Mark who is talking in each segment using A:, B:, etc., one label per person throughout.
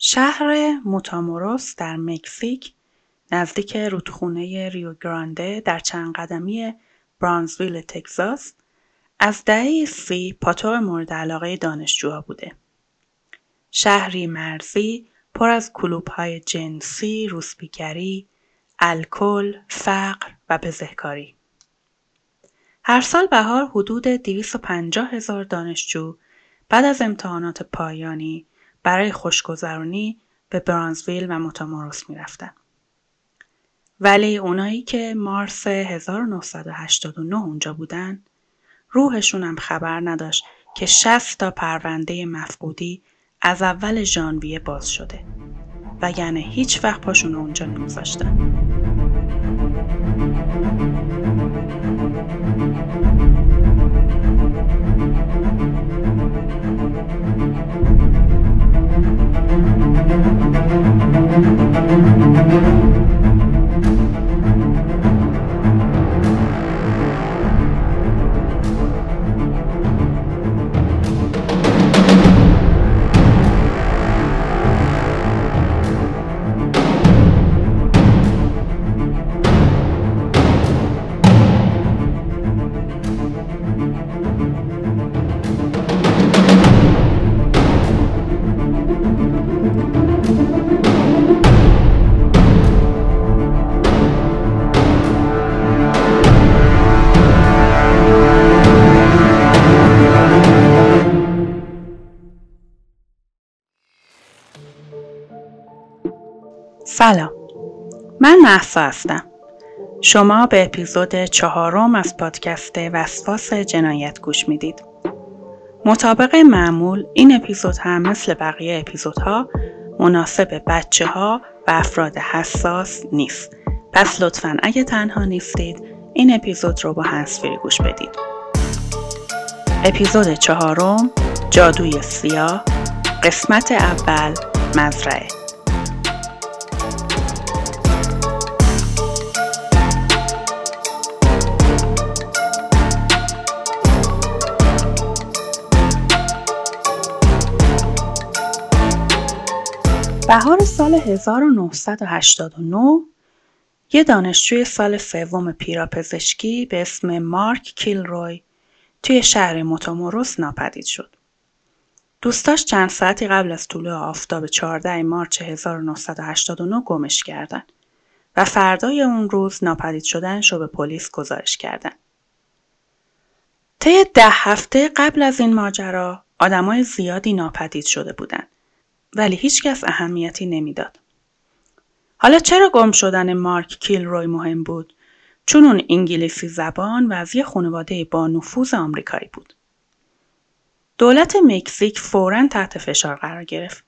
A: شهر موتاموروس در مکزیک نزدیک رودخونه ریو گرانده در چند قدمی برانزویل تگزاس از دهه سی پاتوق مورد علاقه دانشجوها بوده. شهری مرزی پر از های جنسی، روسپیگری، الکل، فقر و بزهکاری. هر سال بهار حدود 250 هزار دانشجو بعد از امتحانات پایانی برای خوشگذرانی به برانزویل و موتاموروس می‌رفتن. ولی اونایی که مارس 1989 اونجا بودن روحشون هم خبر نداشت که 60 تا پرونده مفقودی از اول ژانویه باز شده و یعنی هیچ وقت پاشون اونجا نمیذاشتن. سلام. من محسا هستم. شما به اپیزود چهارم از پادکست وسواس جنایت گوش می‌دید. مطابق معمول این اپیزود هم مثل بقیه اپیزودها مناسب بچه ها و افراد حساس نیست. پس لطفا اگه تنها نیستید این اپیزود رو با هنسفیری گوش بدید. اپیزود چهارم جادوی سیاه قسمت اول مزرعه. بهار سال 1989 یه دانشجوی سال سوم پیراپزشکی به اسم مارک کیلروی توی شهر موتوموروس ناپدید شد. دوستاش چند ساعتی قبل از طلوع آفتاب 14 مارچ 1989 گمش کردن و فردای اون روز ناپدید شدنش رو به پلیس گزارش کردن. طی ده هفته قبل از این ماجرا آدمای زیادی ناپدید شده بودند ولی هیچکس اهمیتی نمی‌داد. حالا چرا گم شدن مارک کیلروی مهم بود؟ چون اون انگلیسی زبان و از یه خانواده با نفوذ آمریکایی بود. دولت مکزیک فورا تحت فشار قرار گرفت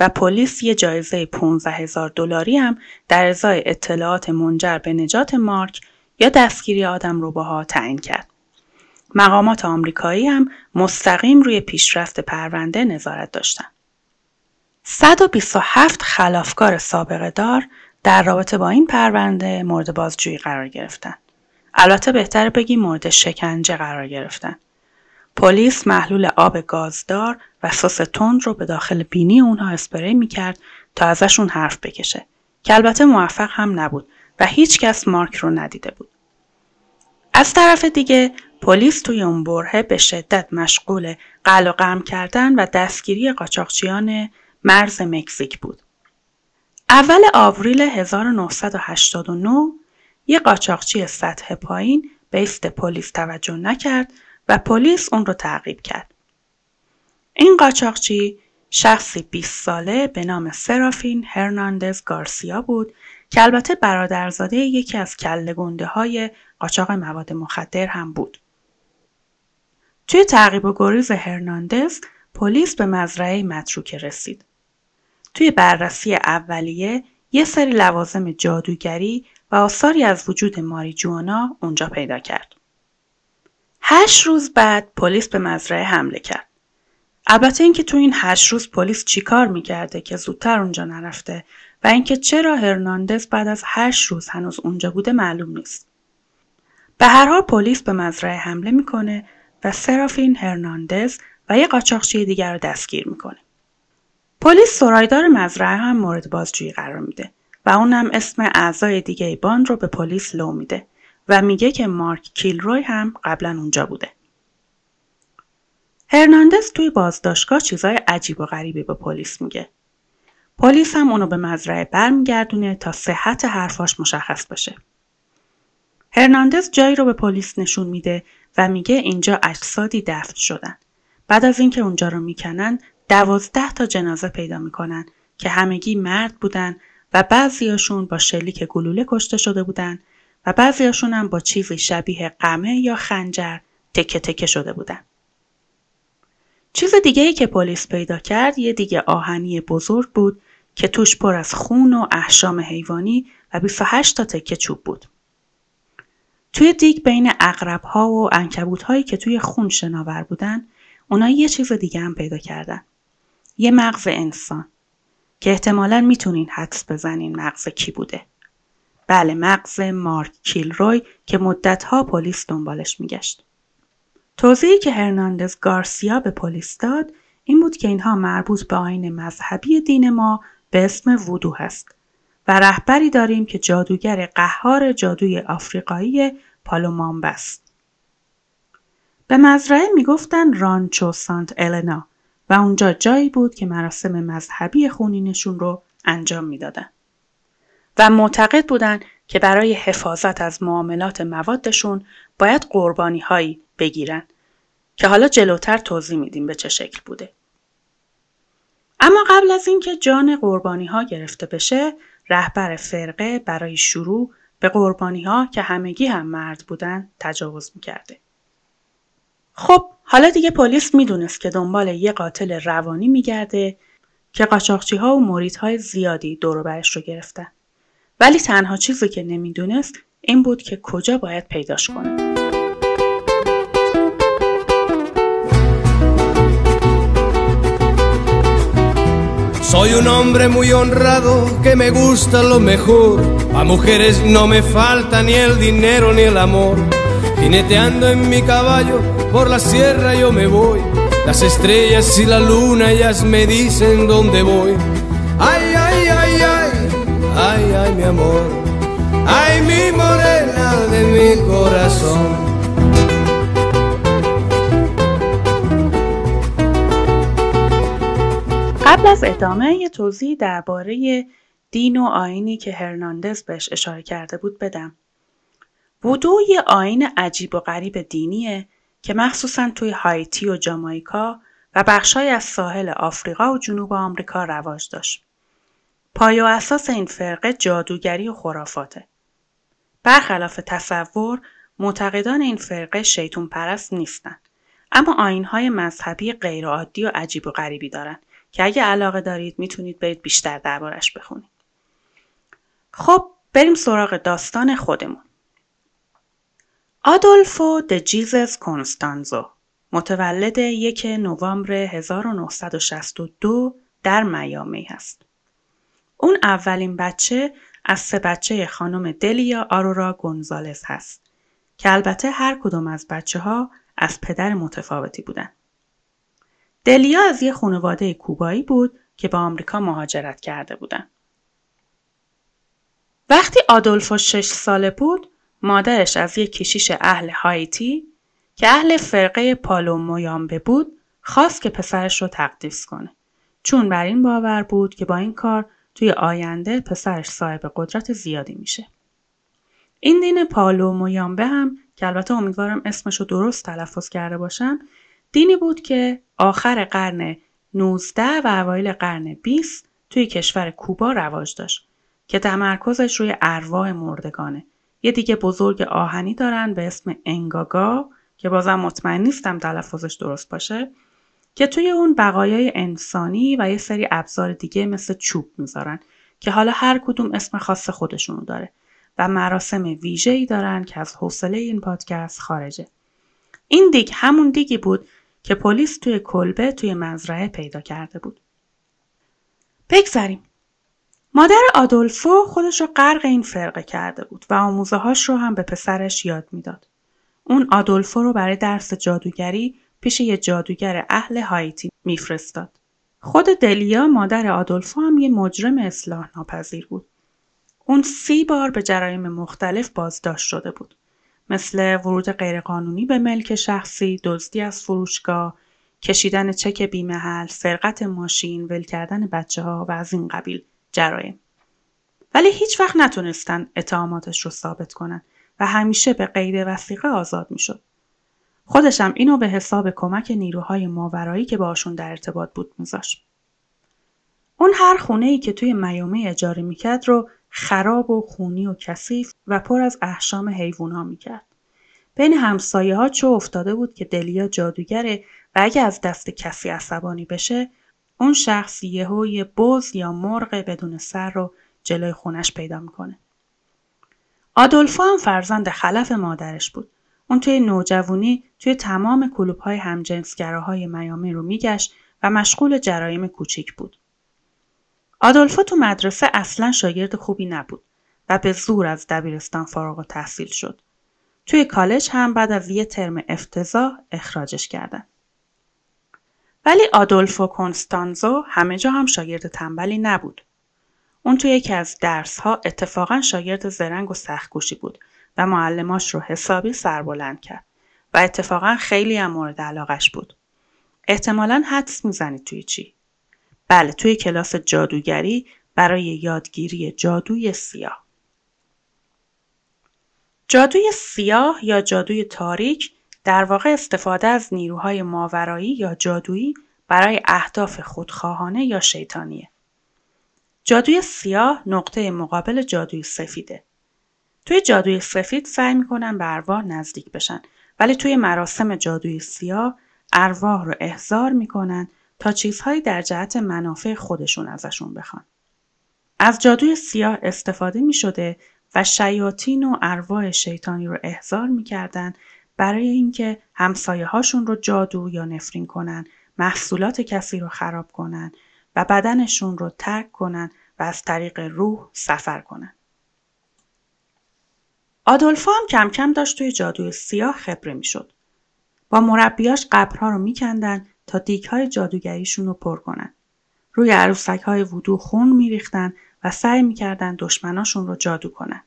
A: و پلیس یه جایزه 15 هزار دلاری هم در ازای اطلاعات منجر به نجات مارک یا دستگیری آدم روباها تعیین کرد. مقامات آمریکایی هم مستقیم روی پیشرفت پرونده نظارت داشتند. 127 خلافکار سابقه دار در رابطه با این پرونده مورد بازجویی قرار گرفتن. البته بهتر بگی مورد شکنجه قرار گرفتن. پلیس محلول آب گازدار و سس تند رو به داخل بینی اونها اسپری می‌کرد تا ازشون حرف بکشه که البته موفق هم نبود و هیچ کس مارک رو ندیده بود. از طرف دیگه پلیس توی اون برهه به شدت مشغول قل و قم کردن و دستگیری قاچاقچیان مرز مکزیک بود. اول آوریل 1989 یه قاچاقچی سطح پایین به ایست پلیس توجه نکرد و پلیس اون رو تعقیب کرد. این قاچاقچی شخصی 20 ساله به نام سرافین هرناندز گارسیا بود که البته برادرزاده یکی از کله های قاچاق مواد مخدر هم بود. توی تعقیب و گریز هرناندز پلیس به مزرعه متروکه رسید. توی بررسی اولیه یه سری لوازم جادوگری و آثاری از وجود ماریجوانا اونجا پیدا کرد. هشت روز بعد پلیس به مزرعه حمله کرد. البته اینکه تو این هشت روز پلیس چیکار می‌کرده که زودتر اونجا نرفته و اینکه چرا هرناندز بعد از هشت روز هنوز اونجا بوده معلوم نیست. به هر حال پلیس به مزرعه حمله می‌کنه و سرافین هرناندز و یه قاچاقچی دیگر رو دستگیر می‌کنه. پلیس سرایدار مزرعه هم مورد بازجویی قرار میده و اونم اسم اعضای دیگه باند رو به پلیس لو میده و میگه که مارک کیلروی هم قبلا اونجا بوده. هرناندز توی بازداشتگاه چیزای عجیب و غریبی به پلیس میگه. پلیس هم اونو به مزرعه برمیگردونه تا صحت حرفاش مشخص بشه. هرناندز جایی رو به پلیس نشون میده و میگه اینجا اجسادی دفن شدن. بعد از اینکه اونجا رو می‌کنن دوازده تا جنازه پیدا می‌کنن که همگی مرد بودن و بعضیاشون با شلیک گلوله کشته شده بودن و بعضیاشون هم با چیزی شبیه قمه یا خنجر تکه تکه شده بودن. چیز دیگه ای که پلیس پیدا کرد یه دیگه آهنی بزرگ بود که توش پر از خون و احشام حیوانی و 28 تا تکه چوب بود. توی دیگ بین اقرب ها و انکبوت هایی که توی خون شناور بودن اونا یه چیز دیگه هم پیدا کردن. یه مغز انسان که احتمالا می‌تونین حدس بزنین مغز کی بوده. بله مغز مارک کیلروی که مدتها پلیس دنبالش میگشت. توضیحی که هرناندز گارسیا به پلیس داد این بود که اینها مربوط به آین مذهبی دین ما به اسم وودو هست و رهبری داریم که جادوگر قهار جادوی آفریقایی پالومامب است. به مزرعه می‌گفتن رانچو سانت النا و اونجا جایی بود که مراسم مذهبی خونینشون رو انجام می‌دادن. و معتقد بودند که برای حفاظت از معاملات موادشون باید قربانی هایی بگیرن که حالا جلوتر توضیح میدیم به چه شکل بوده. اما قبل از اینکه جان قربانی ها گرفته بشه رهبر فرقه برای شروع به قربانی ها که همگی هم مرد بودن تجاوز می‌کرده. خب حالا دیگه پلیس می‌دونست که دنبال یه قاتل روانی میگرده که قاچاقچی ها و مرید های زیادی دور برش رو گرفتن. ولی تنها چیزی که نمی‌دونست این بود که کجا باید پیداش کنه.
B: Soy un hombre muy honrado que me gusta lo mejor. A mujeres no me falta ni el dinero ni el amor. Jineteando en mi caballo por la sierra yo me voy. Las estrellas y la luna ellas me dicen dónde voy. Ay, ay, ay, ay, ay, ay, mi amor. Ay, mi morena de mi corazón.
A: قبل از ادامه یه توضیح درباره دین و آینی که هرناندز بهش اشاره کرده بود بدم. وودو یه آین عجیب و غریب دینیه که مخصوصا توی هایتی و جامایکا و بخشای از ساحل آفریقا و جنوب آمریکا رواج داشت. پای و اساس این فرقه جادوگری و خرافاته. برخلاف تصور، معتقدان این فرقه شیطون پرست نیستند. اما آینهای مذهبی غیرعادی و عجیب و غریبی دارند که اگه علاقه دارید می‌تونید برید بیشتر دربارش بخونید. خب بریم سراغ داستان خودمون. آدولفو د جیزس کنستانزو متولد یک نوامبر 1962 در میامی هست. اون اولین بچه از سه بچه خانم دلیا آرورا گونزالز هست که البته هر کدوم از بچه ها از پدر متفاوتی بودن. دلیا از یه خانواده کوبایی بود که به آمریکا مهاجرت کرده بودن. وقتی آدولفو شش ساله بود، مادرش از یک کشیش اهل هایتی که اهل فرقه پالو مویامبه بود، خواست که پسرش رو تقدیس کنه. چون بر این باور بود که با این کار توی آینده پسرش صاحب قدرت زیادی میشه. این دین پالو مویامبه هم که البته امیدوارم اسمش رو درست تلفظ کرده باشم دینی بود که آخر قرن 19 و اوایل قرن 20 توی کشور کوبا رواج داشت که تمرکزش روی ارواح مردگانه. یه دیگه بزرگ آهنی دارن به اسم انگاگا که بازم مطمئن نیستم تلفظش درست باشه که توی اون بقایای انسانی و یه سری ابزار دیگه مثل چوب می‌ذارن که حالا هر کدوم اسم خاص خودشونو داره و مراسم ویژه‌ای دارن که از حوصله این پادکست خارجه. این دیگ همون دیگی بود که پلیس توی کلبه توی مزرعه پیدا کرده بود. بگذریم. مادر آدولفو خودش رو غرق این فرقه کرده بود و آموزه هاش رو هم به پسرش یاد می‌داد. اون آدولفو رو برای درس جادوگری پیش یه جادوگر اهل هایتی میفرستاد. خود دلیا مادر آدولفو هم یه مجرم اصلاح ناپذیر بود. اون سی بار به جرایم مختلف بازداشت شده بود. مثل ورود غیرقانونی به ملک شخصی، دزدی از فروشگاه، کشیدن چک بیمحل، سرقت ماشین، ول کردن بچه ها و از این قبیل جرایم. ولی هیچ وقت نتونستن اتهاماتش رو ثابت کنن و همیشه به قید وسیقه آزاد می‌شد. خودشم اینو به حساب کمک نیروهای ماورایی که باشون در ارتباط بود میذاشت. اون هر خونه ای که توی میامه اجاره می‌کرد رو خراب و خونی و کثیف و پر از احشام حیوان ها می‌کرد. بین همسایه ها چه افتاده بود که دلیا جادوگره و اگه از دست کسی عصبانی بشه اون شخص یهو یه بز یا مرغ بدون سر رو جلوی خونش پیدا می‌کنه. آدولفو هم فرزند خلف مادرش بود. اون توی نوجوانی توی تمام کلوب های همجنسگراهای میامی رو میگشت و مشغول جرایم کوچیک بود. آدولفو تو مدرسه اصلا شاگرد خوبی نبود و به زور از دبیرستان فارغ تحصیل شد. توی کالج هم بعد از یه ترم افتضاح اخراجش کردن. ولی آدولفو کنستانزو همه جا هم شاگرد تنبلی نبود. اون توی یکی از درس ها اتفاقا شاگرد زرنگ و سختگوشی بود و معلماش رو حسابی سربلند کرد و اتفاقا خیلی هم مورد علاقش بود. احتمالا حدس می‌زنید توی چی؟ بله توی کلاس جادوگری برای یادگیری جادوی سیاه. جادوی سیاه یا جادوی تاریک در واقع استفاده از نیروهای ماورایی یا جادویی برای اهداف خودخواهانه یا شیطانیه. جادوی سیاه نقطه مقابل جادوی سفیده. توی جادوی سفید سعی می‌کنن به ارواح نزدیک بشن ولی توی مراسم جادوی سیاه ارواح رو احضار می‌کنن تا چیزهایی در جهت منافع خودشون ازشون بخوان. از جادوی سیاه استفاده می شده و شیاطین و ارواح شیطانی رو احضار می‌کردن برای اینکه همسایه هاشون رو جادو یا نفرین کنن، محصولات کسی رو خراب کنن و بدنشون رو ترک کنن و از طریق روح سفر کنن. آدولفو هم کم کم داشت توی جادوی سیاه خبره می‌شد. با مربیاش قبرها رو میکندن تا دیک های جادوگریشون رو پر کنن. روی عروسک های وودو خون میریختن و سعی می‌کردن دشمناشون رو جادو کنن.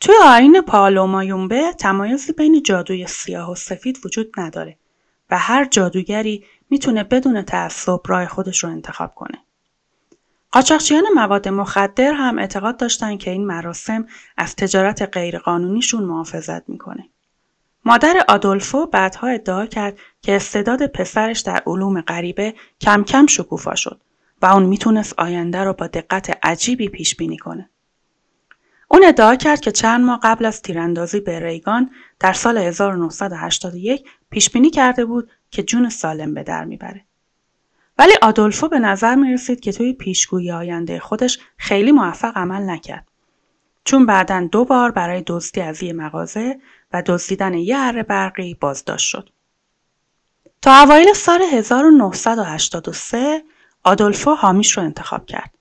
A: توی آین پالومایومبه تمایزی بین جادوی سیاه و سفید وجود نداره و هر جادوگری می‌تونه بدون تعصب راه خودش رو انتخاب کنه. قاچاقچیان مواد مخدر هم اعتقاد داشتن که این مراسم از تجارت غیرقانونیشون محافظت می‌کنه. مادر آدولفو بعدها ادعا کرد که استعداد پسرش در علوم غریبه کم کم شکوفا شد و اون می‌تونست آینده رو با دقت عجیبی پیش بینی کنه. اون ادعا کرد که چند ماه قبل از تیراندازی به ریگان در سال 1981 پیش بینی کرده بود که جون سالم به در می‌بره. ولی آدولفو به نظر می رسید که توی پیشگویی آینده خودش خیلی موفق عمل نکرد. چون بعدا دو بار برای دزدی از یه مغازه و دزدیدن یه اره برقی بازداشت شد. تا اوایل سال 1983 آدولفو حامیش رو انتخاب کرد.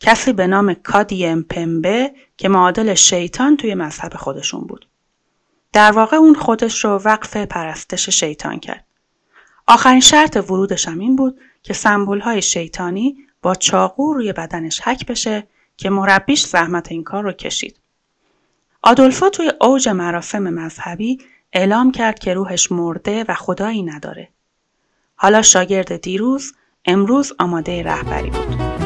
A: کسی به نام کادی امپمبه که معادل شیطان توی مذهب خودشون بود. در واقع اون خودش رو وقف پرستش شیطان کرد. آخرین شرط ورودش هم این بود که سمبول های شیطانی با چاقو روی بدنش حک بشه که مربیش زحمت این کار رو کشید. آدولفو توی اوج مراسم مذهبی اعلام کرد که روحش مرده و خدایی نداره. حالا شاگرد دیروز امروز آماده رهبری بود.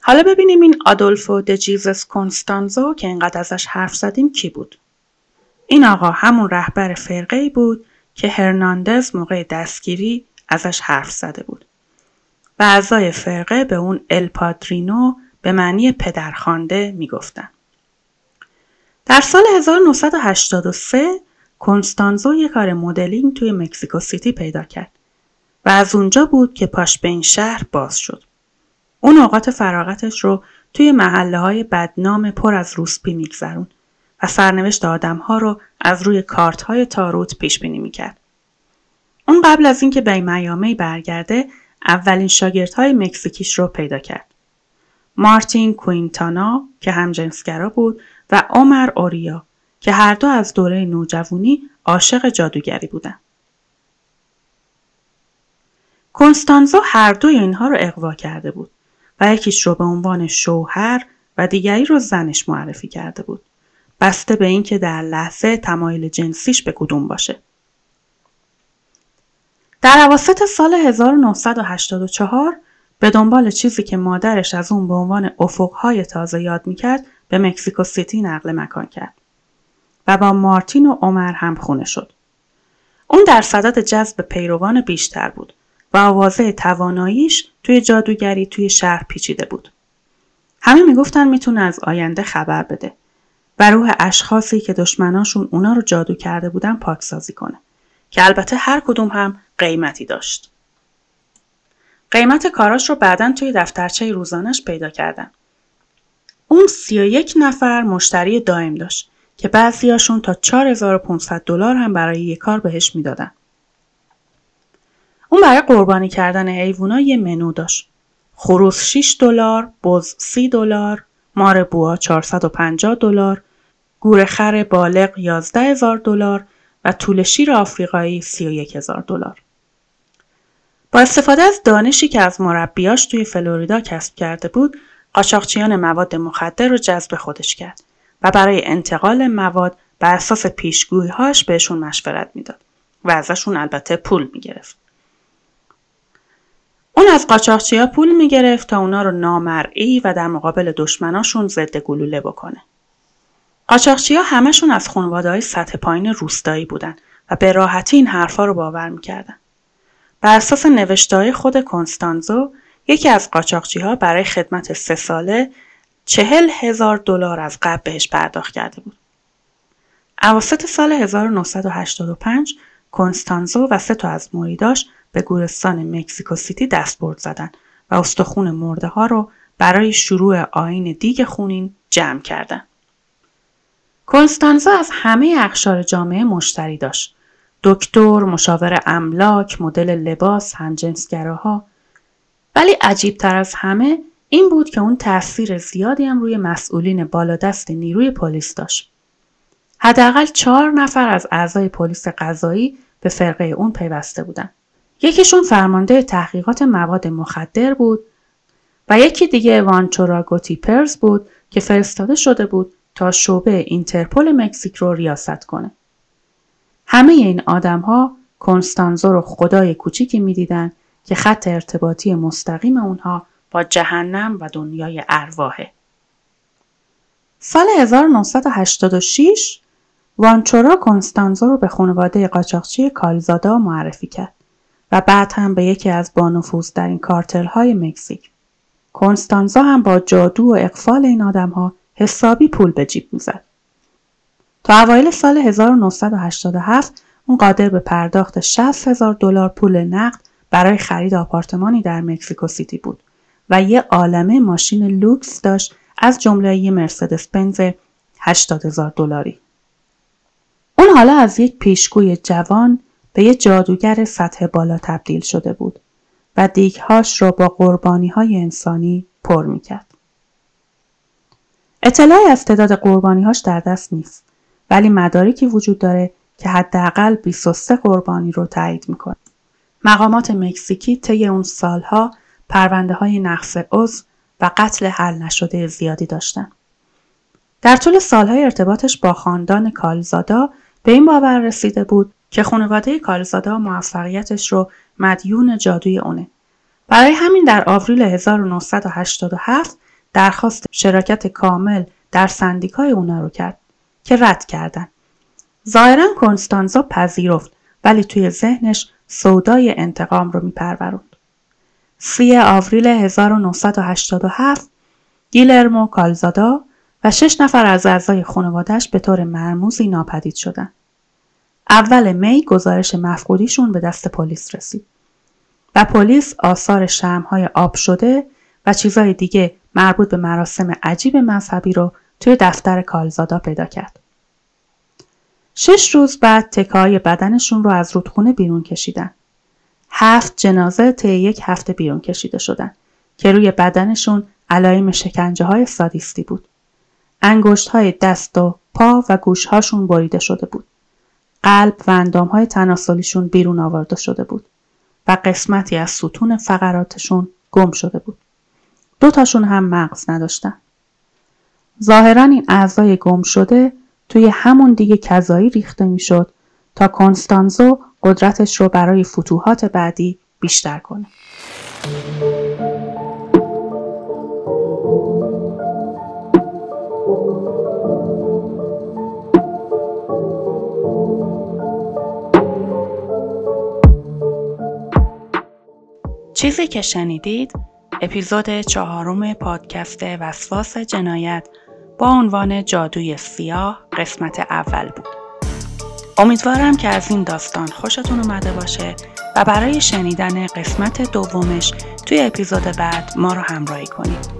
A: حالا ببینیم این آدولفو د جیزس کنستانزو که اینقدر ازش حرف زدیم کی بود. این آقا همون رهبر فرقه ای بود که هرناندز موقع دستگیری ازش حرف زده بود. و اعضای فرقه به اون الپادرینو به معنی پدرخوانده می‌گفتن. در سال 1983 کنستانزو یک کار مدلینگ توی مکزیکو سیتی پیدا کرد و از اونجا بود که پاش به این شهر باز شد. اون اوقات فراغتش رو توی محله های بدنام پر از روسپی میگذرون و سرنوشت آدم ها رو از روی کارت های تاروت پیش بینی می‌کرد. اون قبل از اینکه به میامی برگرده اولین های مکزیکیش رو پیدا کرد. مارتین کوینتانا که همجنسگرا بود و عمر اوریا که هر دو از دوره نوجوانی عاشق جادوگری بودند. کنستانزا هر دوی اینها رو اقوا کرده بود و یکیش رو به عنوان شوهر و دیگری رو زنش معرفی کرده بود. بسته به اینکه در لحظه تمایل جنسیش به کدوم باشه. در عواسط سال 1984 به دنبال چیزی که مادرش از اون به عنوان افقهای تازه یاد می‌کرد به مکسیکو سیتی نقل مکان کرد و با مارتین و عمر هم خونه شد. اون در صدد جذب پیروان بیشتر بود و آوازه تواناییش توی جادوگری توی شهر پیچیده بود. همه می‌گفتن می‌تونه از آینده خبر بده و روح اشخاصی که دشمناشون اونا رو جادو کرده بودن پاکسازی کنه که البته هر کدوم هم قیمتی داشت. قیمت کاراش رو بعدا توی دفترچه روزانش پیدا کردن. اون 31 نفر مشتری دائم داشت که بعضیاشون تا 4500 دلار هم برای یک کار بهش می‌دادن. اون برای قربانی کردن حیوونا یه منو داشت. خروس 6 دلار، بز 30 دلار، مار بوا 450 دلار، گورخر بالغ 11 هزار دلار و طول شیر آفریقایی 31 هزار دلار. با استفاده از دانشی که از مربیاش توی فلوریدا کسب کرده بود، قاچاقچیان مواد مخدر رو جذب خودش کرد و برای انتقال مواد بر اساس پیشگوییهاش بهشون مشورت می‌داد و ازشون البته پول می‌گرفت. اون از قاچاقچی ها پول می‌گرفت تا اونا رو نامرئی و در مقابل دشمناشون ضد گلوله بکنه. قاچاقچی ها همشون از خانواده های سطح پایین روستایی بودن و به راحتی این حرفا رو باور می‌کردن. بر اساس نوشتهای خود کنستانزو یکی از قاچاقچی ها برای خدمت سه ساله چهل هزار دلار از قبل بهش پرداخت کرده بود. اواسط سال 1985 کنستانزو و سه تا از مریداش به گورستان مکزیکو سیتی دستبرد زدن و استخون مرده ها رو برای شروع آین دیگ خونین جمع کردن. کنستانزا از همه اخشار جامعه مشتری داشت. دکتر، مشاور املاک، مدل لباس، همجنسگراها. ولی عجیب تر از همه این بود که اون تاثیر زیادی هم روی مسئولین بالادست نیروی پلیس داشت. حداقل چهار نفر از اعضای پلیس قضایی به فرقه اون پیوسته بودند. یکیشون فرمانده تحقیقات مواد مخدر بود و یکی دیگه وانچورا گوتیپرز بود که فرستاده شده بود تا شعبه اینترپل مکزیک رو ریاست کنه. همه این آدم ها کنستانزو رو خدای کوچیکی می‌دیدن که خط ارتباطی مستقیم اونها با جهنم و دنیای ارواحه. سال 1986 وانچورا کنستانزو رو به خانواده قاچاقچی کالزادا معرفی کرد. و بعد هم به یکی از این کارتل های مکزیک. کنستانزا هم با جادو و اقفال این آدم ها حسابی پول به جیب می‌زد. تا اوایل سال 1987 اون قادر به پرداخت 60 هزار دلار پول نقد برای خرید آپارتمانی در مکزیکو سیتی بود و یه عالمه ماشین لوکس داشت از جمله یه مرسدس بنز 80 هزار دلاری. اون حالا از یک پیشگوی جوان به یه جادوگر سطح بالا تبدیل شده بود و دیگهاش را با قربانی های انسانی پر می‌کرد. اطلاعی از تعداد قربانیهاش در دست نیست ولی مدارکی وجود داره که حداقل 23 قربانی رو تایید می‌کنه. مقامات مکزیکی طی اون سالها پرونده های نقص عضو و قتل حل نشده زیادی داشتن. در طول سالهای ارتباطش با خاندان کالزادا به این باور رسیده بود که خانواده کالزادا موفقیتش رو مدیون جادوی اونه. برای همین در آوریل 1987 درخواست شراکت کامل در سندیکای اونا رو کرد که رد کردن. ظاهرا کنستانزا پذیرفت ولی توی ذهنش سودای انتقام رو میپروروند. سی آوریل 1987 گیلرمو کالزادا و شش نفر از اعضای خانوادهش به طور مرموزی ناپدید شدند. اول می گزارش مفقودیشون به دست پلیس رسید و پلیس آثار شمهای آب شده و چیزهای دیگه مربوط به مراسم عجیب مذهبی رو توی دفتر کالزادا پیدا کرد. شش روز بعد تکای بدنشون رو از رودخونه بیرون کشیدن. هفت جنازه طی یک هفته بیرون کشیده شدن که روی بدنشون علایم شکنجه های سادیستی بود. انگشت های دست و پا و گوش هاشون بریده شده بود. قلب و اندام های تناسلیشون بیرون آورده شده بود و قسمتی از ستون فقراتشون گم شده بود. دو تاشون هم مغز نداشتن. ظاهرا این اعضای گم شده توی همون دیگه کذایی ریخته می‌شد تا کنستانزو قدرتش رو برای فتوحات بعدی بیشتر کنه. چیزی که شنیدید اپیزود چهارم پادکست وسواس جنایت با عنوان جادوی سیاه قسمت اول بود. امیدوارم که از این داستان خوشتون اومده باشه و برای شنیدن قسمت دومش توی اپیزود بعد ما رو همراهی کنید.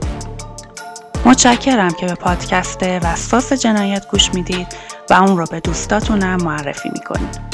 A: متشکرم که به پادکست وسواس جنایت گوش می‌دید و اون رو به دوستاتونم معرفی می‌کنید.